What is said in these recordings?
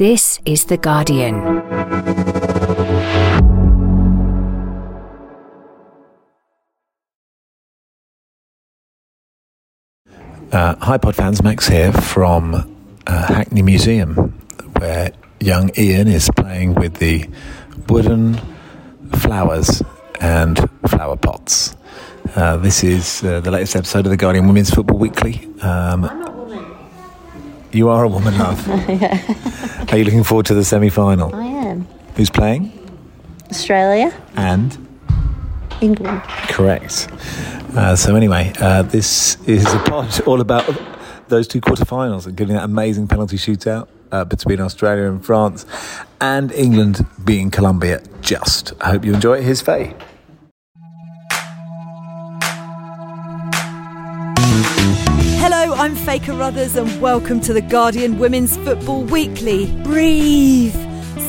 This is The Guardian. Uh, hi, Pod fans. Max here from uh, Hackney Museum, where young Ian is playing with the wooden flowers and flower pots. Uh, this is uh, the latest episode of the Guardian Women's Football Weekly. Um, you are a woman, love. yeah. Are you looking forward to the semi final? I am. Who's playing? Australia, And? England. Correct. Uh, so anyway, uh, this is a pod all about those two quarterfinals, including that amazing penalty shootout uh, between Australia and France, and England beating Colombia. Just. I hope you enjoy it. Here's Faye. I'm Faye Carruthers, and welcome to the Guardian Women's Football Weekly. Breathe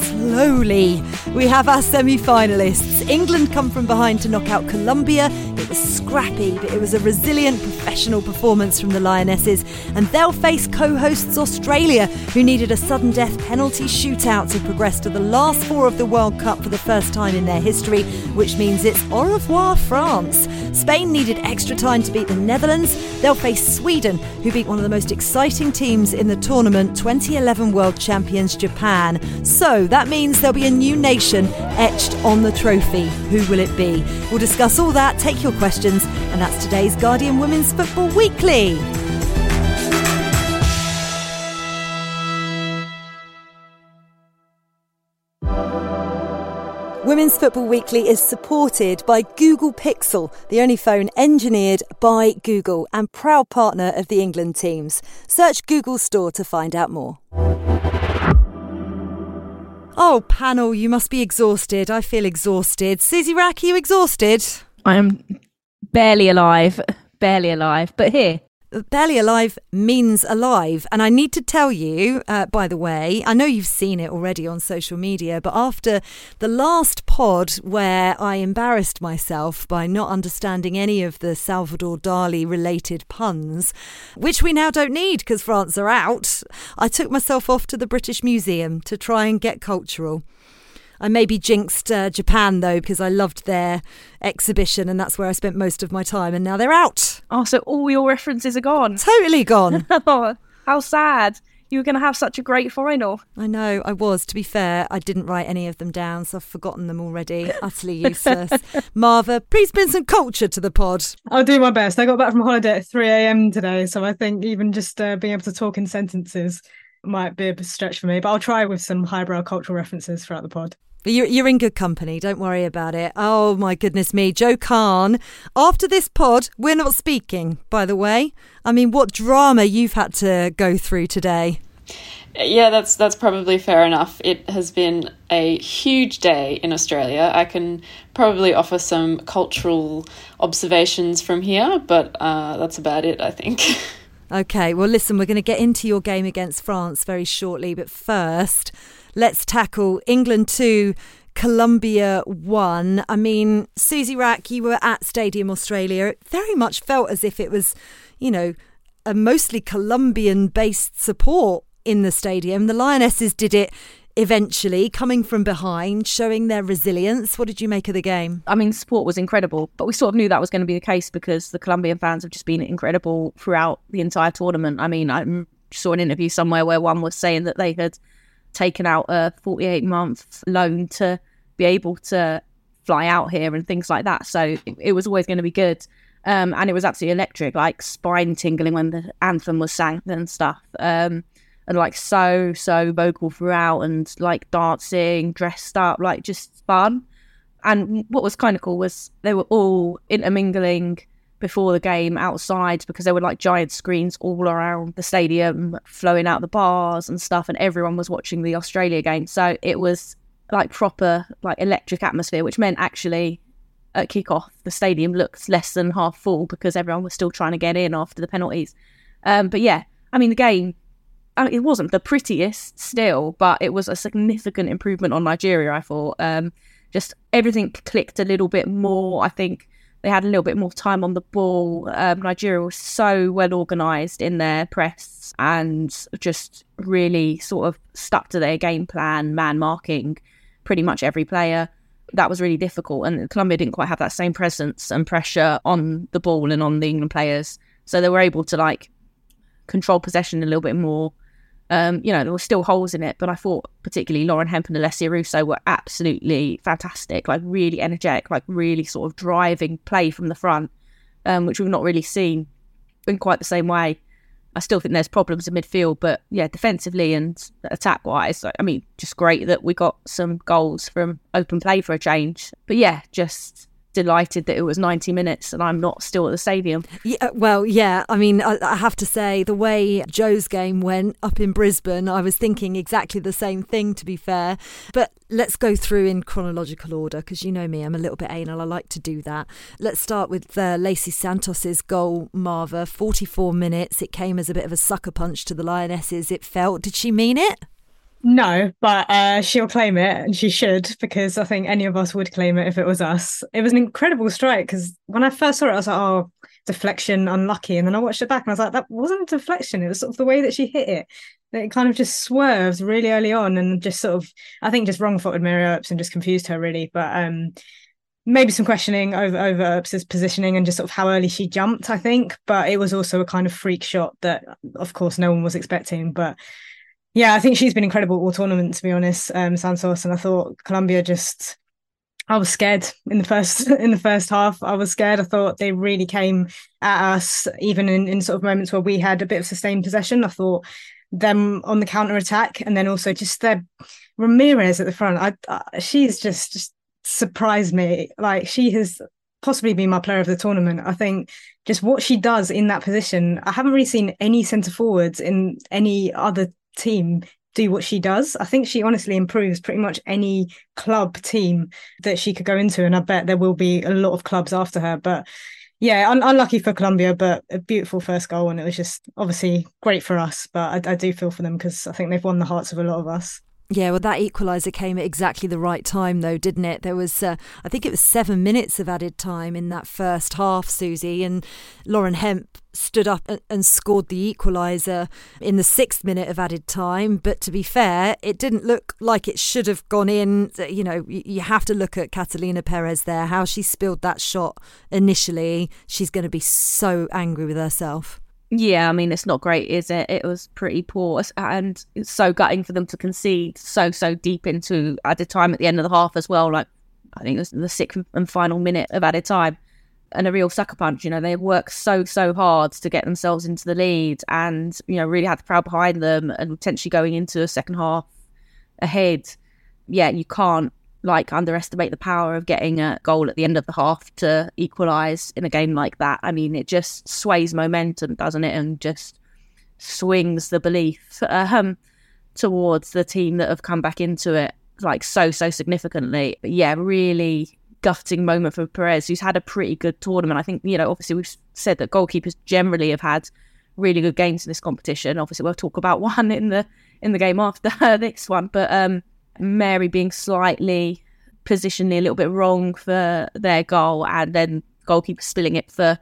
slowly. We have our semi finalists. England come from behind to knock out Colombia. It was scrappy, but it was a resilient professional performance from the Lionesses. And they'll face co hosts Australia, who needed a sudden death penalty shootout to progress to the last four of the World Cup for the first time in their history, which means it's au revoir, France. Spain needed extra time to beat the Netherlands. They'll face Sweden, who beat one of the most exciting teams in the tournament, 2011 World Champions Japan. So that means there'll be a new nation etched on the trophy. Who will it be? We'll discuss all that, take your questions, and that's today's Guardian Women's Football Weekly. Women's Football Weekly is supported by Google Pixel, the only phone engineered by Google and proud partner of the England teams. Search Google Store to find out more. Oh, panel, you must be exhausted. I feel exhausted. Susie Wrack, are you exhausted? I am barely alive, barely alive, but here. Barely alive means alive. And I need to tell you, uh, by the way, I know you've seen it already on social media, but after the last pod where I embarrassed myself by not understanding any of the Salvador Dali related puns, which we now don't need because France are out, I took myself off to the British Museum to try and get cultural. I maybe jinxed uh, Japan though because I loved their exhibition and that's where I spent most of my time and now they're out. Oh, so all your references are gone. Totally gone. oh, how sad. You were going to have such a great final. I know, I was. To be fair, I didn't write any of them down, so I've forgotten them already. Utterly useless. Marva, please bring some culture to the pod. I'll do my best. I got back from holiday at 3 a.m. today, so I think even just uh, being able to talk in sentences might be a stretch for me, but I'll try with some highbrow cultural references throughout the pod. You're, you're in good company. Don't worry about it. Oh, my goodness me. Jo Khan. After this pod, we're not speaking, by the way. I mean, what drama you've had to go through today. Yeah, that's that's probably fair enough. It has been a huge day in Australia. I can probably offer some cultural observations from here, but uh, that's about it, I think. Okay, well, listen, we're going to get into your game against France very shortly, but first, let's tackle England 2, Colombia 1. I mean, Susie Wrack, you were at Stadium Australia. It very much felt as if it was, you know, a mostly Colombian based support in the stadium. The Lionesses did it eventually, coming from behind, showing their resilience. What did you make of the game? I mean, support was incredible, but we sort of knew that was going to be the case because the Colombian fans have just been incredible throughout the entire tournament. I mean, I saw an interview somewhere where one was saying that they had taken out a 48 month loan to be able to fly out here and things like that. So it, it was always going to be good. Um, and it was absolutely electric, like spine tingling when the anthem was sang and stuff. Um, and like so, so vocal throughout and like dancing, dressed up, like just fun. And what was kind of cool was they were all intermingling before the game outside because there were like giant screens all around the stadium flowing out the bars and stuff and everyone was watching the Australia game. So it was like proper like electric atmosphere which meant actually at kickoff the stadium looked less than half full because everyone was still trying to get in after the penalties. Um, but yeah I mean the game it wasn't the prettiest still but it was a significant improvement on Nigeria I thought. Um, just everything clicked a little bit more I think they had a little bit more time on the ball. Um, Nigeria was so well organised in their press and just really sort of stuck to their game plan, man marking pretty much every player. That was really difficult. And Colombia didn't quite have that same presence and pressure on the ball and on the England players. So they were able to like control possession a little bit more. Um, you know, there were still holes in it, but I thought particularly Lauren Hemp and Alessia Russo were absolutely fantastic, like really energetic, like really sort of driving play from the front, um, which we've not really seen in quite the same way. I still think there's problems in midfield, but yeah, defensively and attack wise, I mean, just great that we got some goals from open play for a change. But yeah, just delighted that it was 90 minutes and I'm not still at the stadium. Yeah, well, yeah. I mean, I, I, have to say, the way Jo's game went up in Brisbane, I was thinking exactly the same thing, to be fair. But let's go through in chronological order because you know me, I'm a little bit anal. I like to do that. Let's start with uh, Leicy Santos's goal, Marva. 44 minutes. It came as a bit of a sucker punch to the Lionesses, it felt. Did she mean it? No, but uh, she'll claim it and she should because I think any of us would claim it if it was us. It was an incredible strike because when I first saw it, I was like, oh, deflection, unlucky. And then I watched it back and I was like, that wasn't a deflection. It was sort of the way that she hit it. It kind of just swerved really early on and just sort of, I think, just wrong footed Mary Earps and just confused her really. But um, maybe some questioning over over positioning and just sort of how early she jumped, I think. But it was also a kind of freak shot that, of course, no one was expecting. But yeah, I think she's been incredible all tournament, to be honest, um, Santos. And I thought Colombia just, I was scared in the first in the first half. I was scared. I thought they really came at us, even in, in sort of moments where we had a bit of sustained possession. I thought them on the counter attack, and then also just their Ramirez at the front. I, I she's just, just surprised me. Like she has possibly been my player of the tournament. I think just what she does in that position. I haven't really seen any centre forwards in any other team do what she does. I think she honestly improves pretty much any club team that she could go into. And I bet there will be a lot of clubs after her. But yeah, un- unlucky for Colombia, but a beautiful first goal. And it was just obviously great for us. But I, I do feel for them because I think they've won the hearts of a lot of us. Yeah, well, that equaliser came at exactly the right time, though, didn't it? There was, uh, I think it was seven minutes of added time in that first half, Susie, and Lauren Hemp stood up and, and scored the equaliser in the sixth minute of added time. But to be fair, it didn't look like it should have gone in. You know, you have to look at Catalina Perez there, how she spilled that shot initially. She's going to be so angry with herself. Yeah, I mean, it's not great, is it? It was pretty poor. And it's so gutting for them to concede so, so deep into added time at the end of the half as well. Like, I think it was the sixth and final minute of added time. And a real sucker punch. You know, they worked so, so hard to get themselves into the lead and, you know, really had the crowd behind them and potentially going into a second half ahead. Yeah, you can't like underestimate the power of getting a goal at the end of the half to equalize in a game like that. I mean, it just sways momentum, doesn't it? And just swings the belief um, towards the team that have come back into it like so, so significantly. But yeah, really gutting moment for Perez, who's had a pretty good tournament. I think, you know, obviously we've said that goalkeepers generally have had really good games in this competition. Obviously we'll talk about one in the in the game after this one. But um Mary being slightly positionally a little bit wrong for their goal, and then goalkeeper spilling it for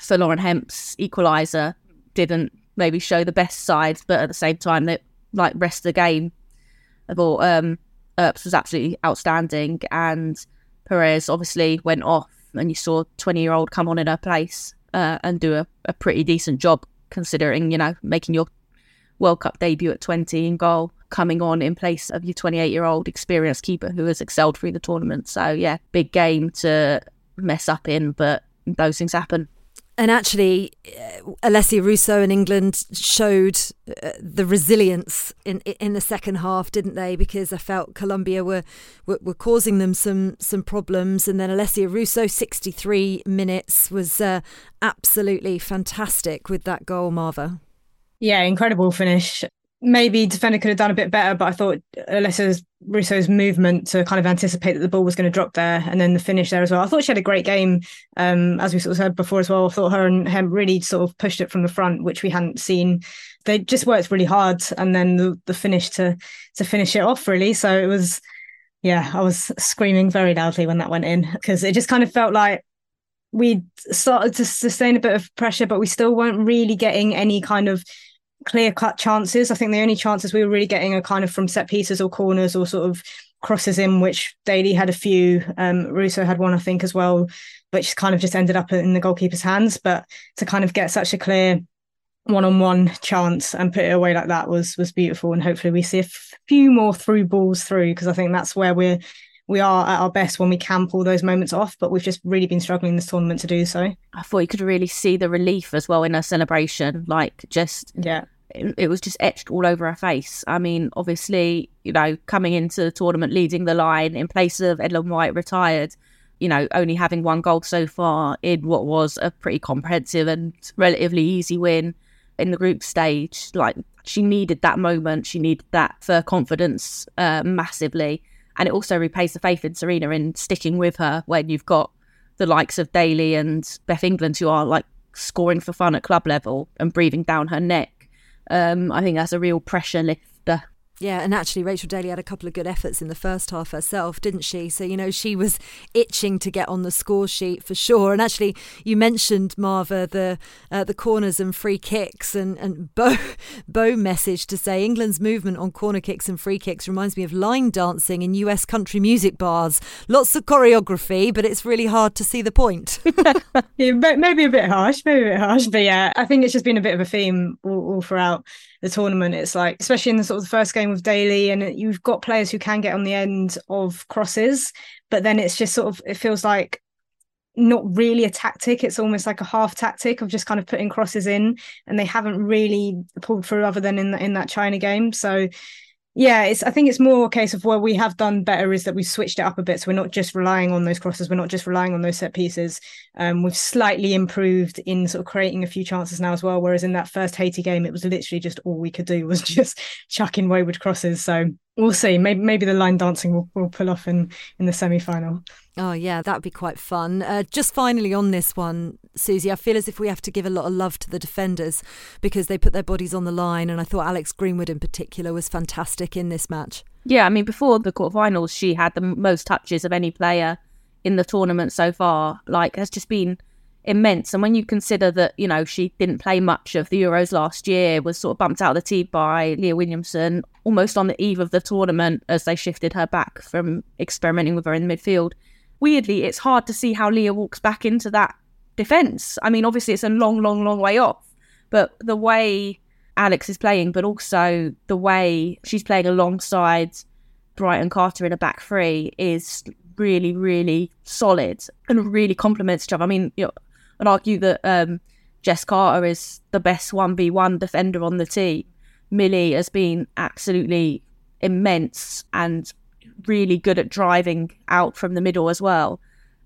for Lauren Hemp's equaliser didn't maybe show the best side, but at the same time, that like rest of the game, I thought um, Earps was absolutely outstanding, and Perez obviously went off, and you saw twenty year old come on in her place uh, and do a, a pretty decent job considering you know making your World Cup debut at twenty in goal coming on in place of your 28 year old experienced keeper who has excelled through the tournament. So, yeah, big game to mess up in, but those things happen. And actually, uh, Alessia Russo in England showed uh, the resilience in in the second half, didn't they? Because I felt Colombia were, were, were causing them some some problems, and then Alessia Russo, sixty three minutes, was uh, absolutely fantastic with that goal, Marva. Yeah, incredible finish maybe defender could have done a bit better, but I thought Alessia Russo's movement to kind of anticipate that the ball was going to drop there and then the finish there as well. I thought she had a great game, um, as we sort of said before as well. I thought her and Hemp really sort of pushed it from the front, which we hadn't seen. They just worked really hard, and then the, the finish to to finish it off really. So it was, yeah, I was screaming very loudly when that went in because it just kind of felt like we started to sustain a bit of pressure, but we still weren't really getting any kind of clear cut chances. I think the only chances we were really getting are kind of from set pieces or corners or sort of crosses in, which Daly had a few. Um, Russo had one, I think, as well, which kind of just ended up in the goalkeeper's hands. But to kind of get such a clear one-on-one chance and put it away like that was was beautiful and hopefully we see a few more through balls through because i think that's where we're we are at our best when we can pull those moments off but we've just really been struggling this tournament to do so I thought you could really see the relief as well in her celebration. Like just yeah it, was just etched all over her face. I mean, obviously, you know, coming into the tournament leading the line in place of Ellen White retired, you know, only having one goal so far in what was a pretty comprehensive and relatively easy win in the group stage. Like she needed that moment, she needed that for confidence uh, massively, and it also repays the faith in Sarina in sticking with her when you've got the likes of Daly and Beth England who are like scoring for fun at club level and breathing down her neck. Um, I think that's a real pressure lifter. Yeah, and actually, Rachel Daly had a couple of good efforts in the first half herself, didn't she? So, you know, she was itching to get on the score sheet for sure. And actually, you mentioned, Marva, the uh, the corners and free kicks, and, and Bo, Bo message to say England's movement on corner kicks and free kicks reminds me of line dancing in US country music bars. Lots of choreography, but it's really hard to see the point. yeah, maybe a bit harsh, maybe a bit harsh, but yeah, I think it's just been a bit of a theme all, all throughout the tournament. It's like, especially in the sort of the first game with Daly, and you've got players who can get on the end of crosses, but then it's just sort of it feels like not really a tactic. It's almost like a half tactic of just kind of putting crosses in, and they haven't really pulled through other than in the, in that China game. So yeah, it's I think it's more a case of where we have done better is that we've switched it up a bit. So we're not just relying on those crosses, we're not just relying on those set pieces. Um, we've slightly improved in sort of creating a few chances now as well. Whereas in that first Haiti game, it was literally just all we could do was just chucking wayward crosses. So we'll see. Maybe maybe the line dancing will, will pull off in in the semi final. Oh, yeah, that'd be quite fun. Uh, just finally on this one, Susie, I feel as if we have to give a lot of love to the defenders because they put their bodies on the line. And I thought Alex Greenwood in particular was fantastic in this match. Yeah, I mean, before the quarterfinals, she had the most touches of any player in the tournament so far. Like, has just been immense. And when you consider that, you know, she didn't play much of the Euros last year, was sort of bumped out of the team by Leah Williamson almost on the eve of the tournament as they shifted her back from experimenting with her in the midfield weirdly, it's hard to see how Leah walks back into that defence. I mean, obviously, it's a long, long, long way off, but the way Alex is playing, but also the way she's playing alongside Bright and Carter in a back three is really, really solid and really complements each other. I mean, you know, I'd argue that um, Jess Carter is the best 1v1 defender on the team. Millie has been absolutely immense and really good at driving out from the middle as well.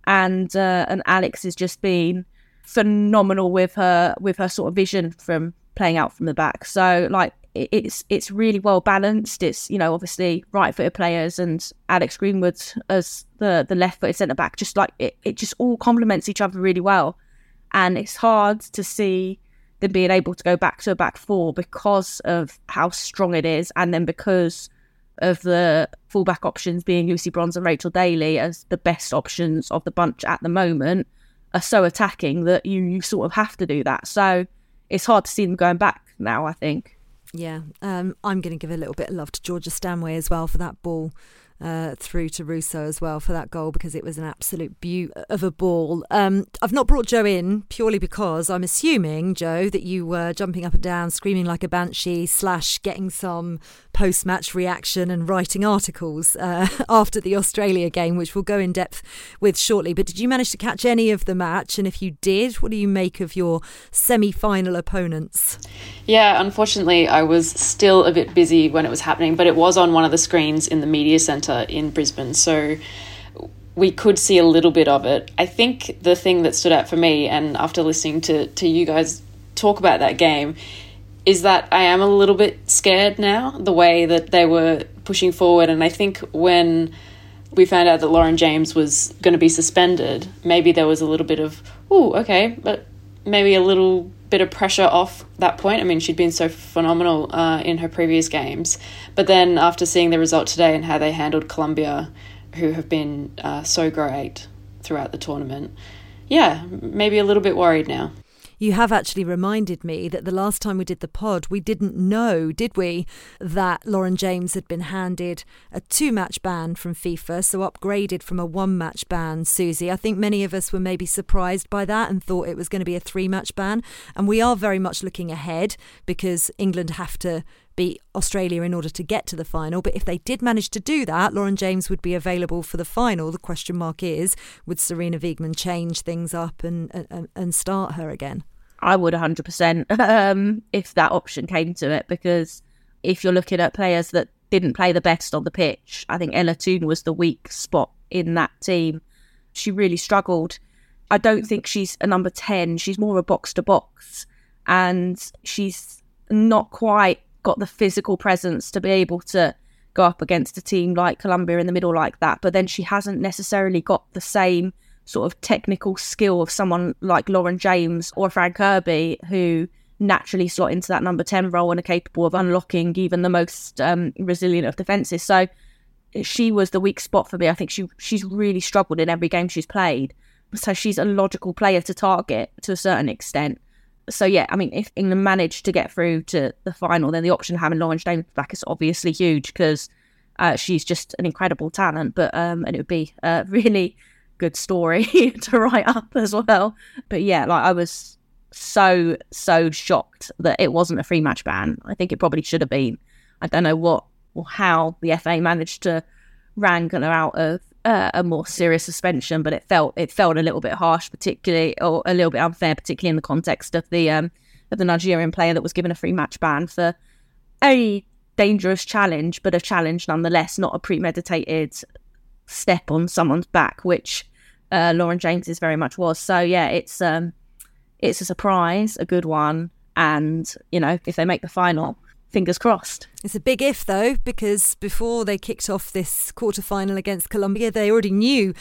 And uh, and Alex has just been phenomenal with her with her sort of vision from playing out from the back. So like it's it's really well balanced. It's you know obviously right footed players and Alex Greenwood as the the left footed centre back. Just like it, it just all complements each other really well, and it's hard to see them being able to go back to a back four because of how strong it is, and then because of the fullback options being Lucy Bronze and Rachel Daly as the best options of the bunch at the moment are so attacking that you, you sort of have to do that. So it's hard to see them going back now, I think. Yeah, um, I'm going to give a little bit of love to Georgia Stanway as well for that ball uh, through to Russo as well for that goal because it was an absolute beaut of a ball. Um, I've not brought Jo in purely because I'm assuming, Jo, that you were jumping up and down, screaming like a banshee, slash getting some post match reaction and writing articles uh, after the Australia game, which we'll go in depth with shortly. But did you manage to catch any of the match? And if you did, what do you make of your semi final opponents? Yeah, unfortunately, I was still a bit busy when it was happening, but it was on one of the screens in the media centre in Brisbane. So we could see a little bit of it. I think the thing that stood out for me, and after listening to, to you guys talk about that game, is that I am a little bit scared now, the way that they were pushing forward. And I think when we found out that Lauren James was going to be suspended, maybe there was a little bit of, oh, okay, but maybe a little bit of pressure off that point. I mean, she'd been so phenomenal uh, in her previous games. But then after seeing the result today and how they handled Colombia, who have been uh, so great throughout the tournament, yeah, maybe a little bit worried now. You have actually reminded me that the last time we did the pod, we didn't know, did we, that Lauren James had been handed a two match ban from FIFA, so upgraded from a one match ban, Susie. I think many of us were maybe surprised by that and thought it was going to be a three match ban. And we are very much looking ahead because England have to beat Australia in order to get to the final. But if they did manage to do that, Lauren James would be available for the final. The question mark is would Sarina Wiegman change things up and, and, and start her again? I would 100% um, if that option came to it, because if you're looking at players that didn't play the best on the pitch, I think Ella Toone was the weak spot in that team. She really struggled. I don't think she's a number 10. She's more a box to box. And she's not quite got the physical presence to be able to go up against a team like Colombia in the middle like that. But then she hasn't necessarily got the same sort of technical skill of someone like Lauren James or Fran Kirby, who naturally slot into that number 10 role and are capable of unlocking even the most um, resilient of defences. So she was the weak spot for me. I think she she's really struggled in every game she's played. So she's a logical player to target to a certain extent. So yeah, I mean, if England managed to get through to the final, then the option of having Lauren James back is obviously huge because uh, she's just an incredible talent. But um, and it would be a really good story to write up as well. But yeah, like I was so so shocked that it wasn't a free match ban. I think it probably should have been. I don't know what or how the FA managed to wrangle her out of a more serious suspension, but it felt it felt a little bit harsh, particularly or a little bit unfair, particularly in the context of the um, of the Nigerian player that was given a free match ban for a dangerous challenge, but a challenge nonetheless, not a premeditated step on someone's back, which uh, Lauren James's very much was. So yeah, it's um, it's a surprise, a good one, and you know if they make the final, fingers crossed. It's a big if though, because before they kicked off this quarter final against Colombia, they already knew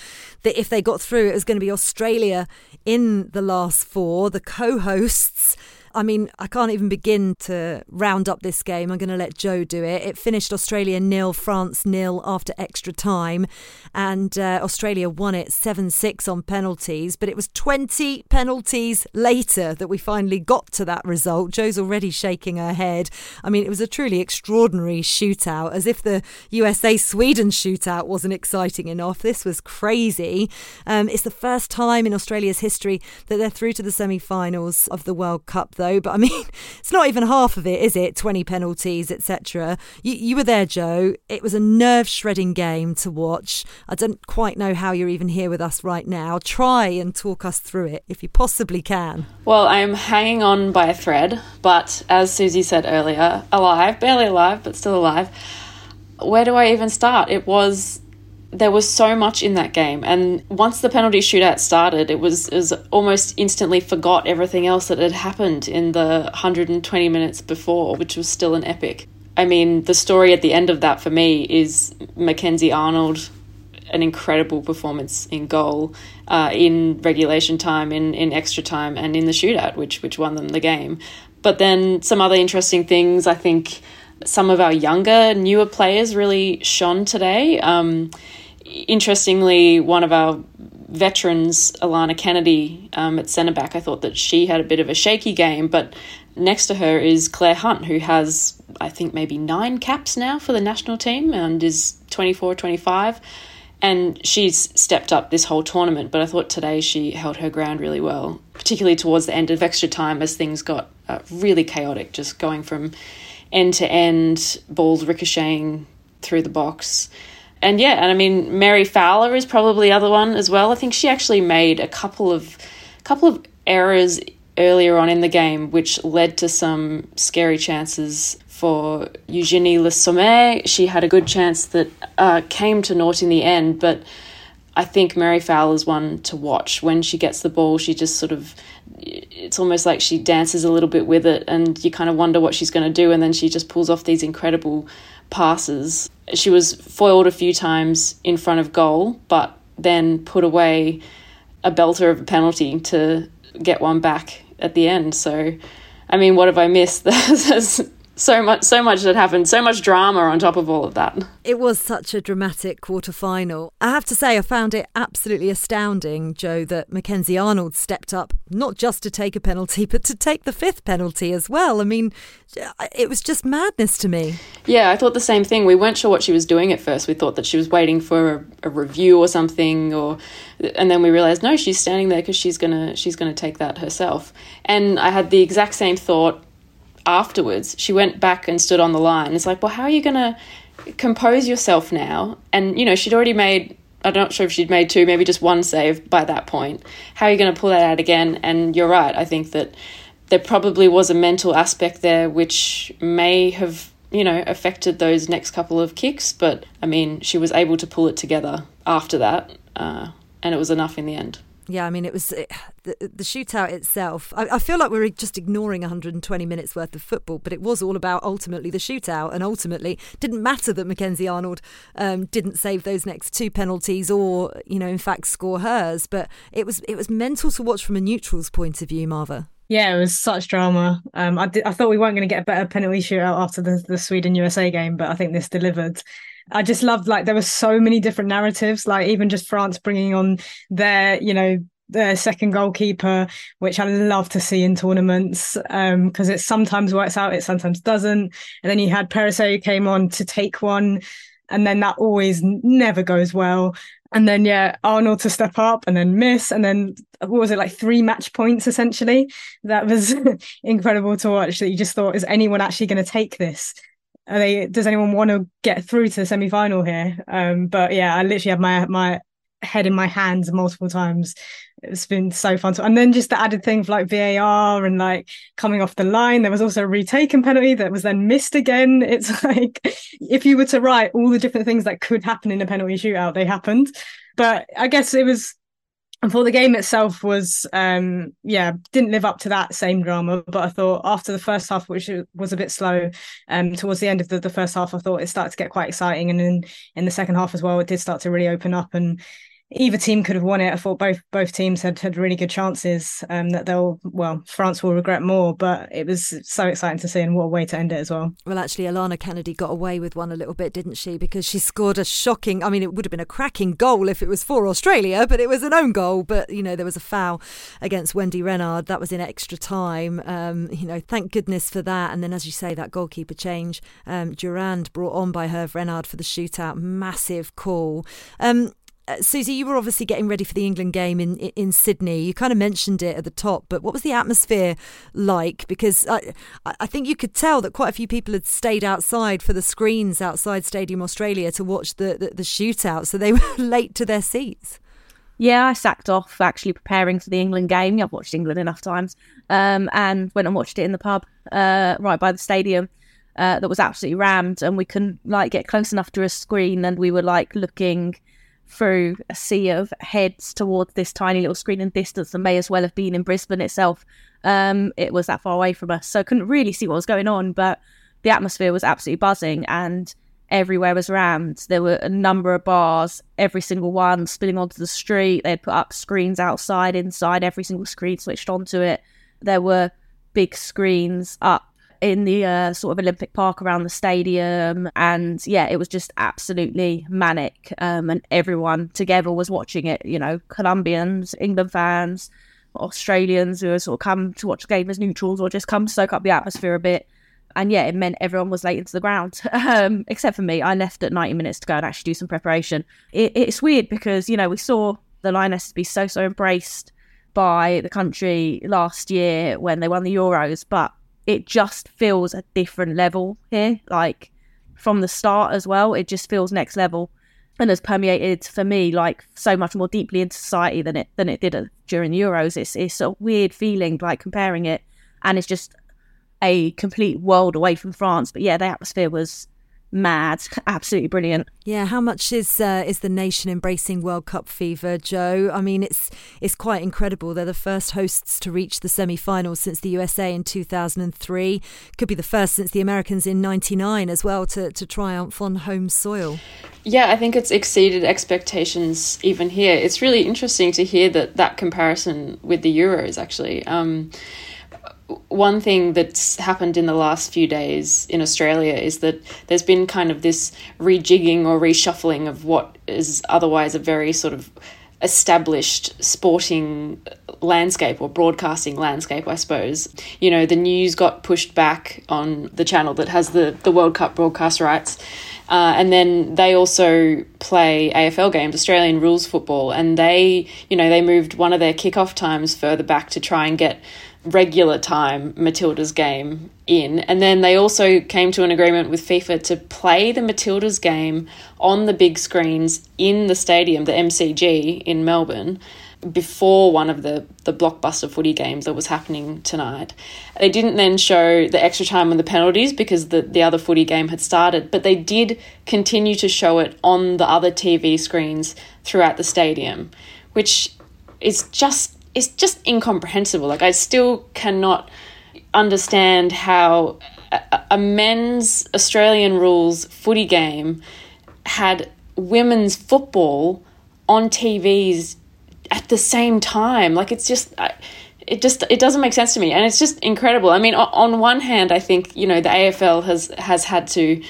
that if they got through, it was going to be Australia in the last four. The co-hosts I mean, I can't even begin to round up this game. I'm going to let Jo do it. It finished Australia nil, France nil after extra time, and uh, Australia won it 7 6 on penalties. But it was 20 penalties later that we finally got to that result. Jo's already shaking her head. I mean, it was a truly extraordinary shootout, as if the USA Sweden shootout wasn't exciting enough. This was crazy. Um, it's the first time in Australia's history that they're through to the semi finals of the World Cup, though though. But I mean, it's not even half of it, is it? 20 penalties, etc. You, you were there, Jo. It was a nerve shredding game to watch. I don't quite know how you're even here with us right now. Try and talk us through it if you possibly can. Well, I'm hanging on by a thread, but as Susie said earlier, alive, barely alive, but still alive. Where do I even start? It was there was so much in that game. And once the penalty shootout started it was, it was almost instantly forgot everything else that had happened in the 120 minutes before which was still an epic. I mean the story at the end of that for me is mackenzie arnold an incredible performance in goal uh, in regulation time in, in extra time and in the shootout which which won them the game. But then some other interesting things i think some of our younger, newer players really shone today. Um, interestingly, one of our veterans, Alana Kennedy, um, at centre back, I thought that she had a bit of a shaky game, but next to her is Clare Hunt, who has, I think, maybe nine caps now for the national team and is 24, 25. And she's stepped up this whole tournament, but I thought today she held her ground really well, particularly towards the end of extra time as things got uh, really chaotic, just going from end to end, balls ricocheting through the box. And yeah, and I mean Mary Fowler is probably the other one as well. I think she actually made a couple of couple of errors earlier on in the game which led to some scary chances for Eugenie Le Sommer. She had a good chance that uh, came to naught in the end, but I think Mary Fowler's one to watch. When she gets the ball, she just sort of it's almost like she dances a little bit with it and you kind of wonder what she's going to do and then she just pulls off these incredible passes. She was foiled a few times in front of goal but then put away a belter of a penalty to get one back at the end. So I mean what have I missed? so much so much had happened so much drama on top of all of that. It was such a dramatic quarter final i have to say i found it absolutely astounding Jo that mackenzie arnold stepped up not just to take a penalty but to take the fifth penalty as well. I mean uh, it was just madness to me. Yeah i thought the same thing. We weren't sure what she was doing at first. We thought that she was waiting for a, a review or something or and then we realized no she's standing there because she's gonna she's gonna take that herself. And i had the exact same thought afterwards, she went back and stood on the line. It's like, well, how are you going to compose yourself now? And, you know, she'd already made, I'm not sure if she'd made two, maybe just one save by that point. How are you going to pull that out again? And you're right. I think that there probably was a mental aspect there which may have, you know, affected those next couple of kicks. But, I mean, she was able to pull it together after that. Uh, and it was enough in the end. Yeah, I mean, it was it, the, the shootout itself. I, I, feel like we are just ignoring 120 minutes worth of football, but it was all about ultimately the shootout, and ultimately didn't matter that Mackenzie Arnold um, didn't save those next two penalties, or you know, in fact, score hers. But it was it was mental to watch from a neutral's point of view, Marva. Yeah, it was such drama. Um, I, I thought we weren't going to get a better penalty shootout after the, the Sweden USA game, but I think this delivered. I just loved like there were so many different narratives, like even just France bringing on their, you know, their second goalkeeper, which I love to see in tournaments because um, it sometimes works out, it sometimes doesn't. And then you had who came on to take one, and then that always never goes well. And then yeah, Arnold to step up and then miss, and then what was it like three match points essentially? That was incredible to watch. That you just thought, is anyone actually going to take this? Are they does anyone want to get through to the semi final here? Um, but yeah, I literally have my my head in my hands multiple times. It's been so fun to, and then just the added thing of like VAR and like coming off the line. There was also a retaken penalty that was then missed again. It's like if you were to write all the different things that could happen in a penalty shootout, they happened. But I guess it was and for the game itself was um yeah didn't live up to that same drama but i thought after the first half which was a bit slow um towards the end of the, the first half i thought it started to get quite exciting. And in in the second half as well it did start to really open up. And either team could have won it. I thought both both teams had had really good chances. Um, that they'll well, France will regret more, but it was so exciting to see, and what a way to end it as well. Well, actually, Alana Kennedy got away with one a little bit, didn't she? Because she scored a shocking. I mean, it would have been a cracking goal if it was for Australia, but it was an own goal. But you know, there was a foul against Wendy Renard. That was in extra time. Um, you know, thank goodness for that. And then, as you say, that goalkeeper change, um, Durand brought on by Herve Renard for the shootout, massive call. Um, uh, Susie, you were obviously getting ready for the England game in in Sydney. You kind of mentioned it at the top, but what was the atmosphere like? Because I I think you could tell that quite a few people had stayed outside for the screens outside Stadium Australia to watch the the, the shootout, so they were late to their seats. Yeah, I sacked off actually preparing for the England game. I've watched England enough times, um, and went and watched it in the pub uh, right by the stadium. Uh, that was absolutely rammed, and we couldn't like get close enough to a screen, and we were like looking through a sea of heads towards this tiny little screen in distance and may as well have been in Brisbane itself. Um, it was that far away from us, so I couldn't really see what was going on, but the atmosphere was absolutely buzzing and everywhere was rammed. There were a number of bars, every single one spilling onto the street. They had put up screens outside, inside, every single screen switched onto it. There were big screens up in the uh, sort of Olympic Park around the stadium. And yeah, it was just absolutely manic. Um, and everyone together was watching it, you know, Colombians, England fans, Australians who sort of come to watch the game as neutrals or just come soak up the atmosphere a bit. And yeah, it meant everyone was late into the ground, um, except for me. I left at 90 minutes to go and actually do some preparation. It, it's weird because, you know, we saw the Lionesses be so, so embraced by the country last year when they won the Euros, but it just feels a different level here. Like from the start as well, it just feels next level and has permeated for me like so much more deeply into society than it than it did uh, during the Euros. It's it's a weird feeling like comparing it, and it's just a complete world away from France. But yeah, the atmosphere was mad, absolutely brilliant. Yeah, how much is uh, is the nation embracing World Cup fever, Jo? I mean, it's it's quite incredible. They're the first hosts to reach the semi-finals since the USA in 2003. Could be the first since the Americans in '99 as well to to triumph on home soil. Yeah, I think it's exceeded expectations even here. It's really interesting to hear that that comparison with the Euros actually. Um, one thing that's happened in the last few days in Australia is that there's been kind of this rejigging or reshuffling of what is otherwise a very sort of established sporting landscape or broadcasting landscape, I suppose. You know, the news got pushed back on the channel that has the, the World Cup broadcast rights. Uh, and then they also play AFL games, Australian rules football, and they, you know, they moved one of their kickoff times further back to try and get regular time Matilda's game in. And then they also came to an agreement with FIFA to play the Matilda's game on the big screens in the stadium, the MCG in Melbourne, before one of the, the blockbuster footy games that was happening tonight. They didn't then show the extra time on the penalties because the, the other footy game had started, but they did continue to show it on the other TV screens throughout the stadium, which is just it's just incomprehensible. Like I still cannot understand how a, a men's Australian rules footy game had women's football on TVs at the same time. Like it's just. it just it doesn't make sense to me and it's just incredible i mean on one hand i think you know the afl has has had to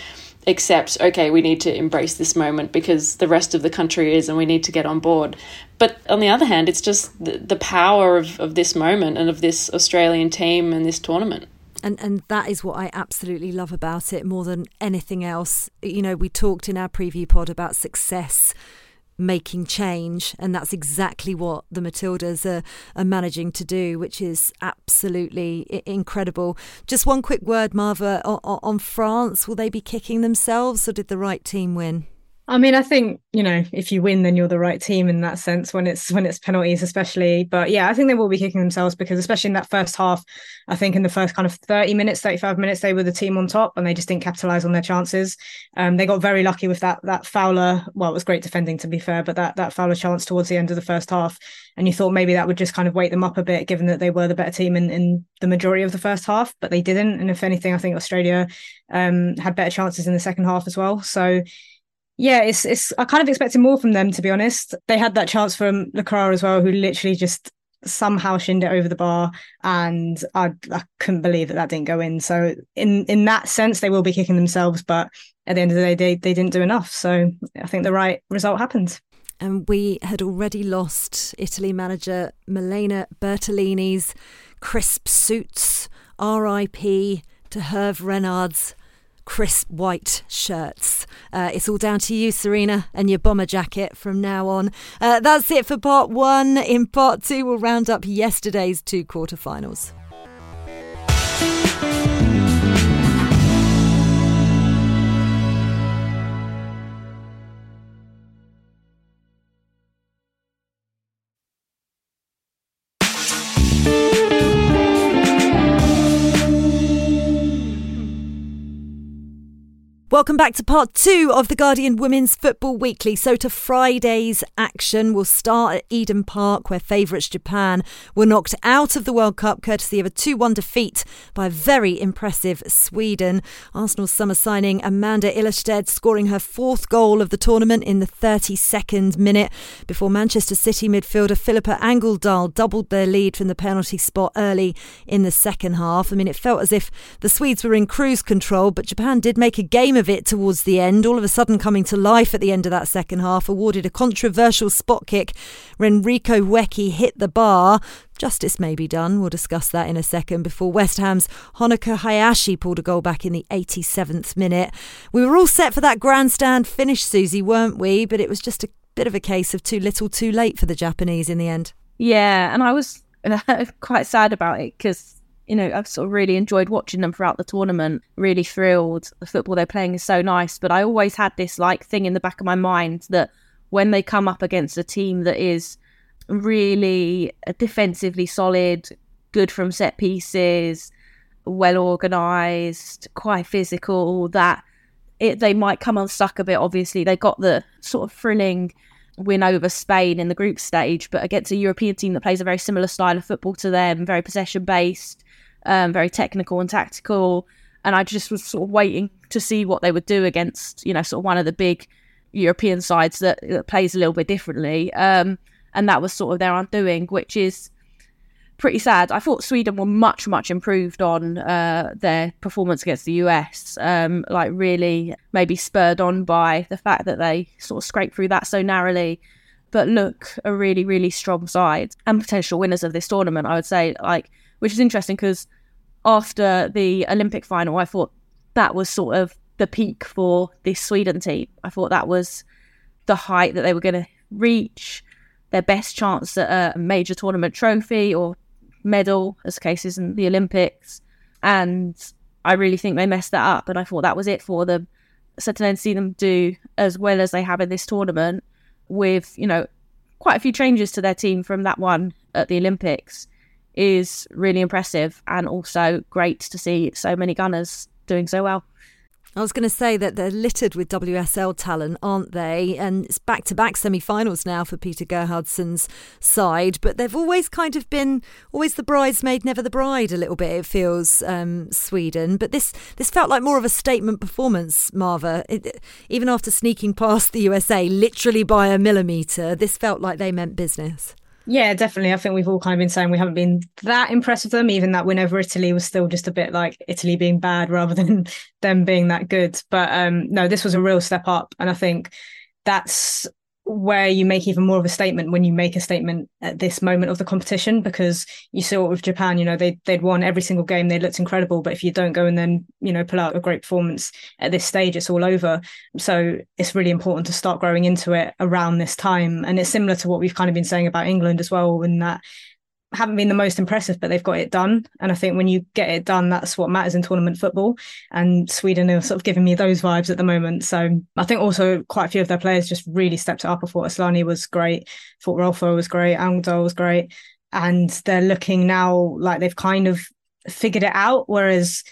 accept okay we need to embrace this moment because the rest of the country is and we need to get on board but on the other hand, it's just the, the power of, of this moment and of this Australian team and this tournament. And and that is what I absolutely love about it more than anything else. You know, we talked in our preview pod about success making change and that's exactly what the Matildas are, are managing to do which is absolutely incredible. Just one quick word Marva on, on France will they be kicking themselves or did the right team win I mean, I think you know if you win, then you're the right team in that sense. When it's when it's penalties, especially. But yeah, I think they will be kicking themselves because especially in that first half, I think in the first kind of thirty minutes, thirty five minutes, they were the team on top and they just didn't capitalize on their chances. Um, they got very lucky with that that Fowler. Well, it was great defending to be fair, but that that Fowler chance towards the end of the first half, and you thought maybe that would just kind of wake them up a bit, given that they were the better team in in the majority of the first half, but they didn't. And if anything, I think Australia um, had better chances in the second half as well. So yeah, it's it's I kind of expected more from them to be honest. They had that chance from LeCras as well, who literally just somehow shinned it over the bar, and I, I couldn't believe that that didn't go in. So in in that sense, they will be kicking themselves, but at the end of the day, they they didn't do enough. So I think the right result happened. And we had already lost Italy manager Milena Bertolini's crisp suits. R.I.P. to Hervé Renard's crisp white shirts. Uh, it's all down to you, Sarina, and your bomber jacket from now on. Uh, that's it for part one. In part two, we'll round up yesterday's two quarterfinals. Welcome back to part two of the Guardian Women's Football Weekly. So, to Friday's action, we'll start at Eden Park, where favourites Japan were knocked out of the World Cup courtesy of a 2 1 defeat by very impressive Sweden. Arsenal's summer signing Amanda Ilestedt scoring her fourth goal of the tournament in the 32nd minute before Manchester City midfielder Filippa Angeldahl doubled their lead from the penalty spot early in the second half. I mean, it felt as if the Swedes were in cruise control, but Japan did make a game of it towards the end, all of a sudden coming to life at the end of that second half, awarded a controversial spot kick when Riko Ueki hit the bar. Justice may be done. We'll discuss that in a second. Before West Ham's Honoka Hayashi pulled a goal back in the 87th minute. We were all set for that grandstand finish, Susie, weren't we? But it was just a bit of a case of too little, too late for the Japanese in the end. Yeah, and I was quite sad about it because you know, I've sort of really enjoyed watching them throughout the tournament. Really thrilled. The football they're playing is so nice. But I always had this like thing in the back of my mind that when they come up against a team that is really uh, defensively solid, good from set pieces, well organized, quite physical, that it, they might come unstuck a bit. Obviously, they got the sort of thrilling win over Spain in the group stage, but against a European team that plays a very similar style of football to them, very possession based, um, very technical and tactical. And I just was sort of waiting to see what they would do against, you know, sort of one of the big European sides that, that plays a little bit differently. Um, and that was sort of their undoing, which is pretty sad. I thought Sweden were much, much improved on uh, their performance against the US. Um, like, really, maybe spurred on by the fact that they sort of scraped through that so narrowly. But look, a really, really strong side and potential winners of this tournament, I would say. Like, which is interesting because after the Olympic final, I thought that was sort of the peak for this Sweden team. I thought that was the height that they were going to reach, their best chance at a major tournament trophy or medal, as cases in the Olympics. And I really think they messed that up. And I thought that was it for them. So to then see them do as well as they have in this tournament with, you know, quite a few changes to their team from that one at the Olympics is really impressive and also great to see so many gunners doing so well. I was going to say that they're littered with WSL talent, aren't they? And it's back to back semi finals now for Peter Gerhardsson's side, but they've always kind of been always the bridesmaid, never the bride a little bit, it feels, um, Sweden. But this, this felt like more of a statement performance, Marva. It, even after sneaking past the USA literally by a millimetre, this felt like they meant business. Yeah, definitely. I think we've all kind of been saying we haven't been that impressed with them. Even that win over Italy was still just a bit like Italy being bad rather than them being that good. But um, no, this was a real step up, and I think that's where you make even more of a statement when you make a statement at this moment of the competition because you saw it with Japan, you know, they they'd won every single game, they looked incredible. But if you don't go and then, you know, pull out a great performance at this stage, it's all over. So it's really important to start growing into it around this time. And it's similar to what we've kind of been saying about England as well, in that haven't been the most impressive, but they've got it done. And I think when you get it done, that's what matters in tournament football. And Sweden are sort of giving me those vibes at the moment. So I think also quite a few of their players just really stepped it up. I thought Aslani was great, I thought Rolfo was great, Angeldahl was great. And they're looking now like they've kind of figured it out. Whereas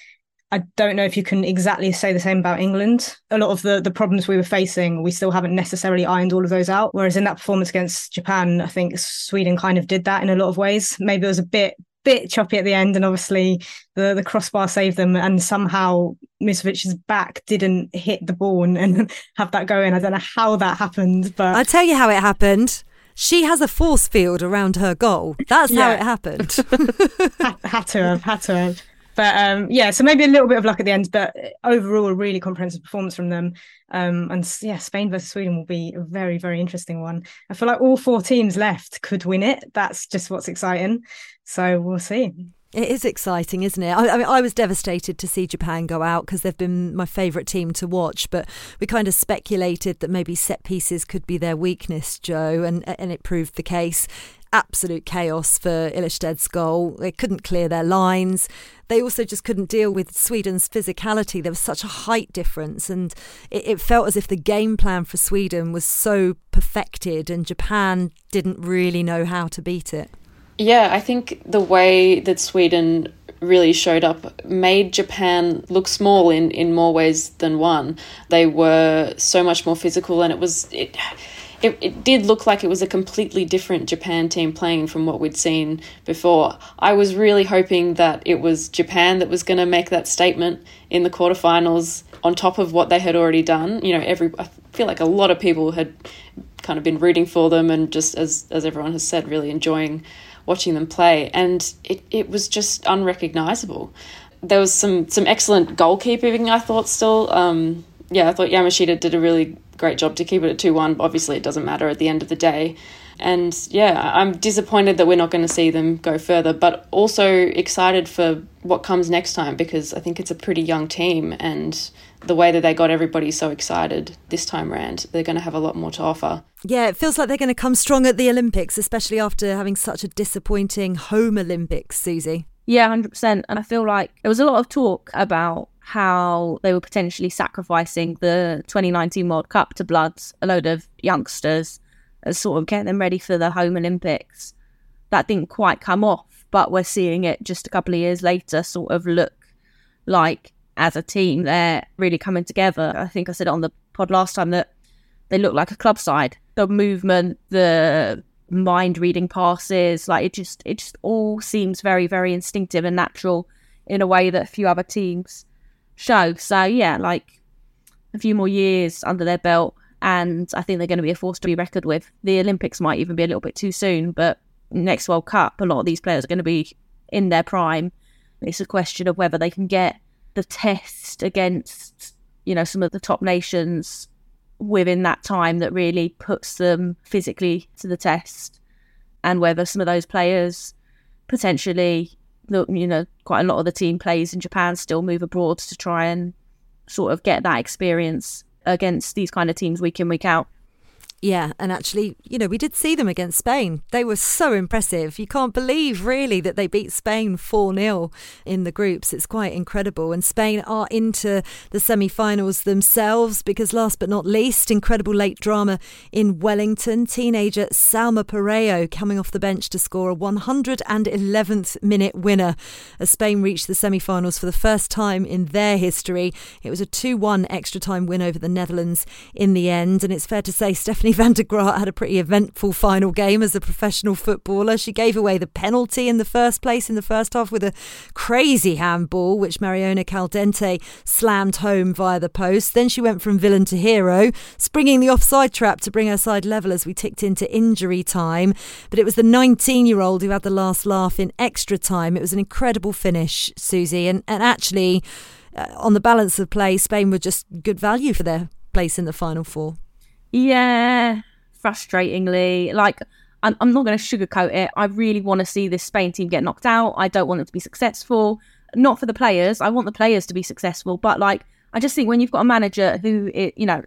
I don't know if you can exactly say the same about England. A lot of the the problems we were facing, we still haven't necessarily ironed all of those out. Whereas in that performance against Japan, I think Sweden kind of did that in a lot of ways. Maybe it was a bit bit choppy at the end, and obviously the the crossbar saved them. And somehow Musovic's back didn't hit the ball and, and have that going. I don't know how that happened, but I'll tell you how it happened. She has a force field around her goal. That's how it happened. had, had to have, had to have. But um, yeah, so maybe a little bit of luck at the end, but overall, a really comprehensive performance from them. Um, and yeah, Spain versus Sweden will be a very, very interesting one. I feel like all four teams left could win it. That's just what's exciting. So we'll see. It is exciting, isn't it? I, I mean, I was devastated to see Japan go out because they've been my favourite team to watch. But we kind of speculated that maybe set pieces could be their weakness, Jo, and and it proved the case. Absolute chaos for Ilestedt's goal. They couldn't clear their lines. They also just couldn't deal with Sweden's physicality. There was such a height difference, and it, it felt as if the game plan for Sweden was so perfected, and Japan didn't really know how to beat it. Yeah, I think the way that Sweden really showed up made Japan look small in, in more ways than one. They were so much more physical, and it was it, it it did look like it was a completely different Japan team playing from what we'd seen before. I was really hoping that it was Japan that was going to make that statement in the quarterfinals on top of what they had already done. You know, every I feel like a lot of people had kind of been rooting for them and just as as everyone has said really enjoying watching them play and it, it was just unrecognizable there was some some excellent goalkeeping i thought still um yeah i thought yamashita did a really great job to keep it at 2-1 obviously it doesn't matter at the end of the day and yeah i'm disappointed that we're not going to see them go further but also excited for what comes next time because i think it's a pretty young team and the way that they got everybody so excited this time round they're going to have a lot more to offer Yeah, it feels like they're going to come strong at the Olympics, especially after having such a disappointing home Olympics, Susie. Yeah, hundred percent. And I feel like there was a lot of talk about how they were potentially sacrificing the 2019 World Cup to Bloods, a load of youngsters, as sort of getting them ready for the home Olympics. That didn't quite come off, but we're seeing it just a couple of years later, sort of look like as a team they're really coming together. I think I said it on the pod last time that they look like a club side. The movement, the mind reading passes, like it just it just all seems very, very instinctive and natural in a way that a few other teams show. So yeah, like a few more years under their belt and I think they're going to be a force to be reckoned with. The Olympics might even be a little bit too soon, but next World Cup, a lot of these players are going to be in their prime. It's a question of whether they can get the test against, you know, some of the top nations within that time that really puts them physically to the test, and whether some of those players potentially, you know, quite a lot of the team plays in Japan still move abroad to try and sort of get that experience against these kind of teams week in week out. Yeah, and actually, you know, we did see them against Spain. They were so impressive. You can't believe, really, that they beat Spain 4 0 in the groups. It's quite incredible. And Spain are into the semi finals themselves because, last but not least, incredible late drama in Wellington. Teenager Salma Paralluelo coming off the bench to score a 111th minute winner as Spain reached the semi finals for the first time in their history. It was a 2 1 extra time win over the Netherlands in the end. And it's fair to say, Stefanie van der Gragt had a pretty eventful final game as a professional footballer. She gave away the penalty in the first place in the first half with a crazy handball, which Mariona Caldentey slammed home via the post. Then she went from villain to hero, springing the offside trap to bring her side level as we ticked into injury time. But it was the 19 year old who had the last laugh in extra time. It was an incredible finish, Susie, and, and actually. Uh, on the balance of play, Spain were just good value for their place in the final four. Yeah, frustratingly. Like, I'm, I'm not going to sugarcoat it. I really want to see this Spain team get knocked out. I don't want them to be successful. Not for the players. I want the players to be successful. But, like, I just think when you've got a manager who, it, you know,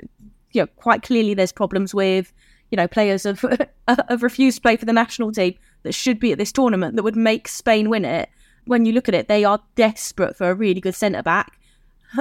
you know, quite clearly there's problems with, you know, players have, have refused to play for the national team that should be at this tournament that would make Spain win it. When you look at it, they are desperate for a really good centre back.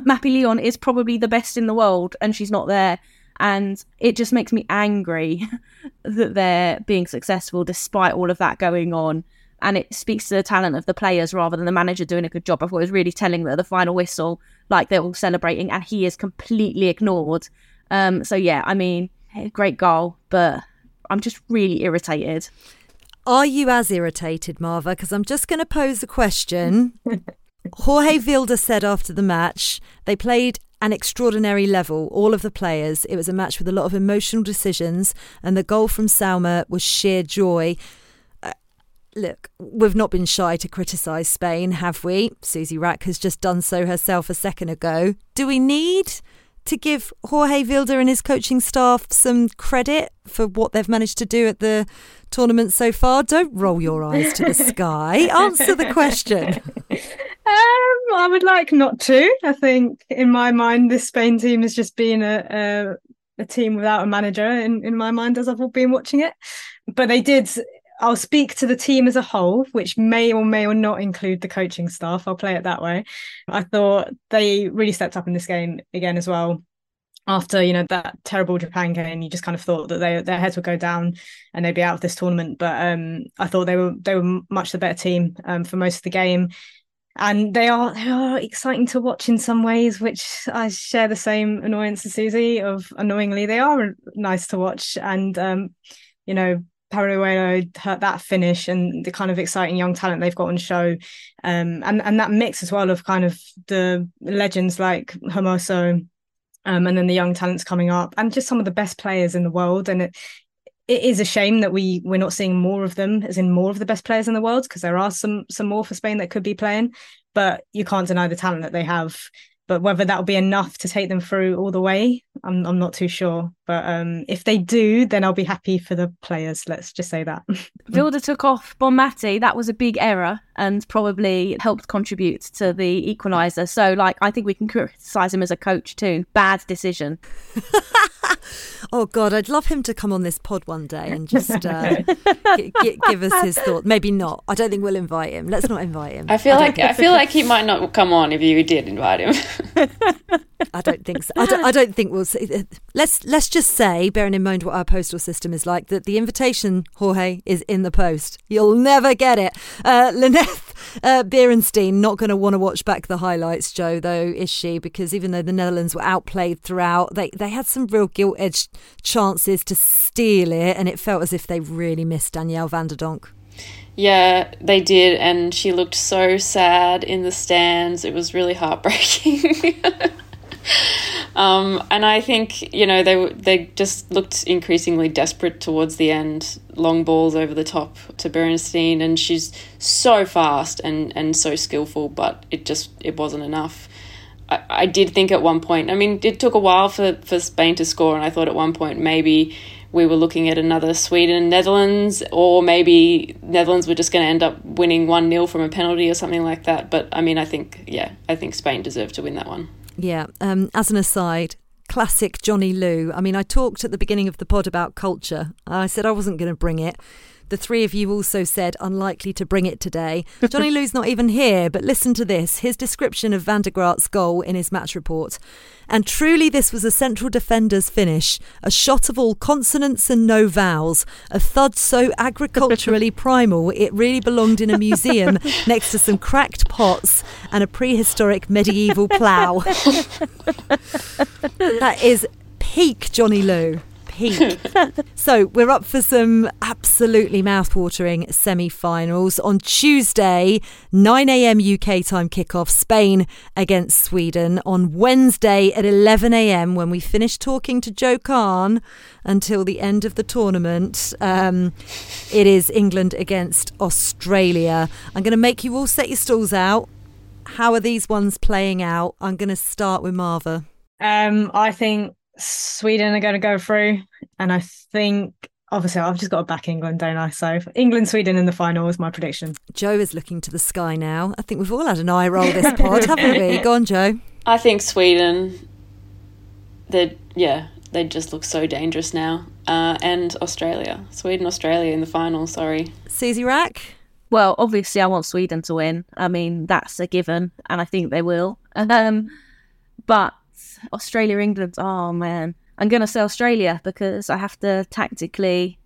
Mapi León is probably the best in the world, and she's not there. And it just makes me angry that they're being successful despite all of that going on. And it speaks to the talent of the players rather than the manager doing a good job. I thought it was really telling that the final whistle, like they're all celebrating, and he is completely ignored. Um, so yeah, I mean, great goal, but I'm just really irritated. Are you as irritated, Marva? Because I'm just going to pose a question. Jorge Vilda said after the match they played an extraordinary level, all of the players. It was a match with a lot of emotional decisions, and the goal from Salma was sheer joy. Uh, look, we've not been shy to criticise Spain, have we? Susie Wrack has just done so herself a second ago. Do we need to give Jorge Vilda and his coaching staff some credit for what they've managed to do at the tournament so far? Don't roll your eyes to the sky. Answer the question. Um, I would like not to. I think, in my mind, this Spain team has just been a, a, a team without a manager. In in my mind, as I've been watching it, but they did. I'll speak to the team as a whole, which may or may or not include the coaching staff. I'll play it that way. I thought they really stepped up in this game again as well after you know that terrible Japan game, you just kind of thought that they their heads would go down and they'd be out of this tournament. But um, I thought they were they were much the better team um, for most of the game and they are they are exciting to watch in some ways, which I share the same annoyance as Susie of annoyingly they are nice to watch, and um, you know Paralluelo hurt that finish and the kind of exciting young talent they've got on show, um, and and that mix as well of kind of the legends like Hermoso, um, and then the young talents coming up, and just some of the best players in the world, and it it is a shame that we we're not seeing more of them, as in more of the best players in the world, because there are some some more for Spain that could be playing, but you can't deny the talent that they have. But whether that'll be enough to take them through all the way, I'm I'm not too sure. But um, if they do, then I'll be happy for the players. Let's just say that. Vilda took off Bonmati. That was a big error and probably helped contribute to the equaliser. So, like, I think we can criticise him as a coach too. Bad decision. oh God, I'd love him to come on this pod one day and just uh, g- g- give us his thought. Maybe not. I don't think we'll invite him. Let's not invite him. I feel I like I feel like he might not come on if you did invite him. I don't think so. I don't, I don't think we'll see. Let's let's just say, bearing in mind what our postal system is like, that the invitation, Jorge, is in the post. You'll never get it. Uh, Lineth uh, Beerensteyn not going to want to watch back the highlights, Jo, though, is she? Because even though the Netherlands were outplayed throughout, they they had some real gilt edged chances to steal it, and it felt as if they really missed Danielle van der Donk. Yeah, they did, and she looked so sad in the stands. It was really heartbreaking. um, and I think you know they they just looked increasingly desperate towards the end. Long balls over the top to Beerensteyn, and she's so fast and and so skillful, but it just it wasn't enough. I, I did think at one point. I mean, it took a while for for Spain to score, and I thought at one point maybe we were looking at another Sweden Netherlands, or maybe Netherlands were just going to end up winning 1 0 from a penalty or something like that. But I mean, I think, yeah, I think Spain deserved to win that one. Yeah. Um, as an aside, classic Johnny Liew. I mean, I talked at the beginning of the pod about culture. I said I wasn't going to bring it. The three of you also said unlikely to bring it today. Johnny Liew's not even here, but listen to this his description of Van der Gragt's goal in his match report. And truly, this was a central defender's finish, a shot of all consonants and no vowels, a thud so agriculturally primal it really belonged in a museum next to some cracked pots and a prehistoric medieval plough. that is peak Johnny Liew peak. so we're up for some absolutely mouthwatering semi-finals on Tuesday, 9 a.m. UK time kickoff. Spain against Sweden on Wednesday at 11 a.m. When we finish talking to Jo Khan until the end of the tournament, um, it is England against Australia. I'm going to make you all set your stalls out. How are these ones playing out? I'm going to start with Marva. Um, I think Sweden are going to go through, and I think obviously I've just got to back England, don't I? So England, Sweden in the final is my prediction. Jo is looking to the sky now. I think we've all had an eye roll this pod, haven't we? Go on, Jo. I think Sweden. They yeah, they just look so dangerous now. Uh, and Australia, Sweden, Australia in the final. Sorry, Susie Wrack. Well, obviously, I want Sweden to win. I mean, that's a given, and I think they will. Um, but Australia, England. Oh man, I'm gonna say Australia because I have to tactically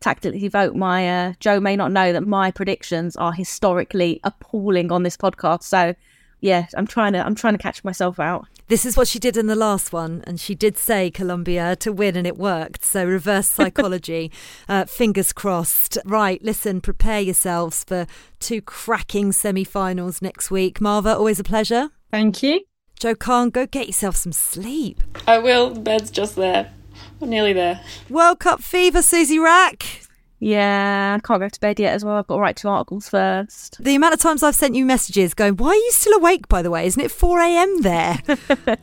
tactically vote. My uh, Jo may not know that my predictions are historically appalling on this podcast. So yeah, I'm trying to I'm trying to catch myself out. This is what she did in the last one, and she did say Colombia to win, and it worked. So reverse psychology, uh, fingers crossed. Right, listen, prepare yourselves for two cracking semi-finals next week. Marva, always a pleasure. Thank you. Jo Khan, go get yourself some sleep. I will. The bed's just there. I'm nearly there. World Cup fever, Susie Wrack. Yeah, I can't go to bed yet as well. I've got to write two articles first. The amount of times I've sent you messages going, why are you still awake, by the way? Isn't it 4 a.m. there?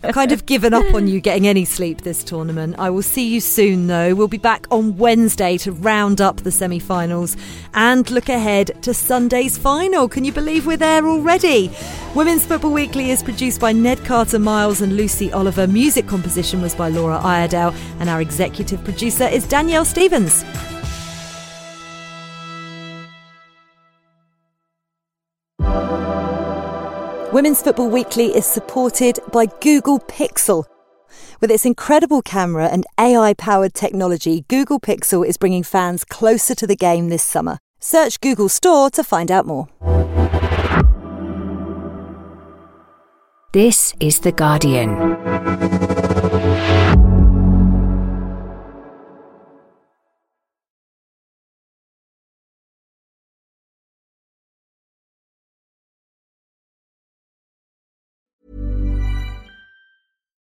I've kind of given up on you getting any sleep this tournament. I will see you soon, though. We'll be back on Wednesday to round up the semi finals and look ahead to Sunday's final. Can you believe we're there already? Women's Football Weekly is produced by Ned Carter Miles and Lucy Oliver. Music composition was by Laura Iredale, and our executive producer is Danielle Stevens. Women's Football Weekly is supported by Google Pixel. With its incredible camera and AI powered technology, Google Pixel is bringing fans closer to the game this summer. Search Google Store to find out more. This is The Guardian.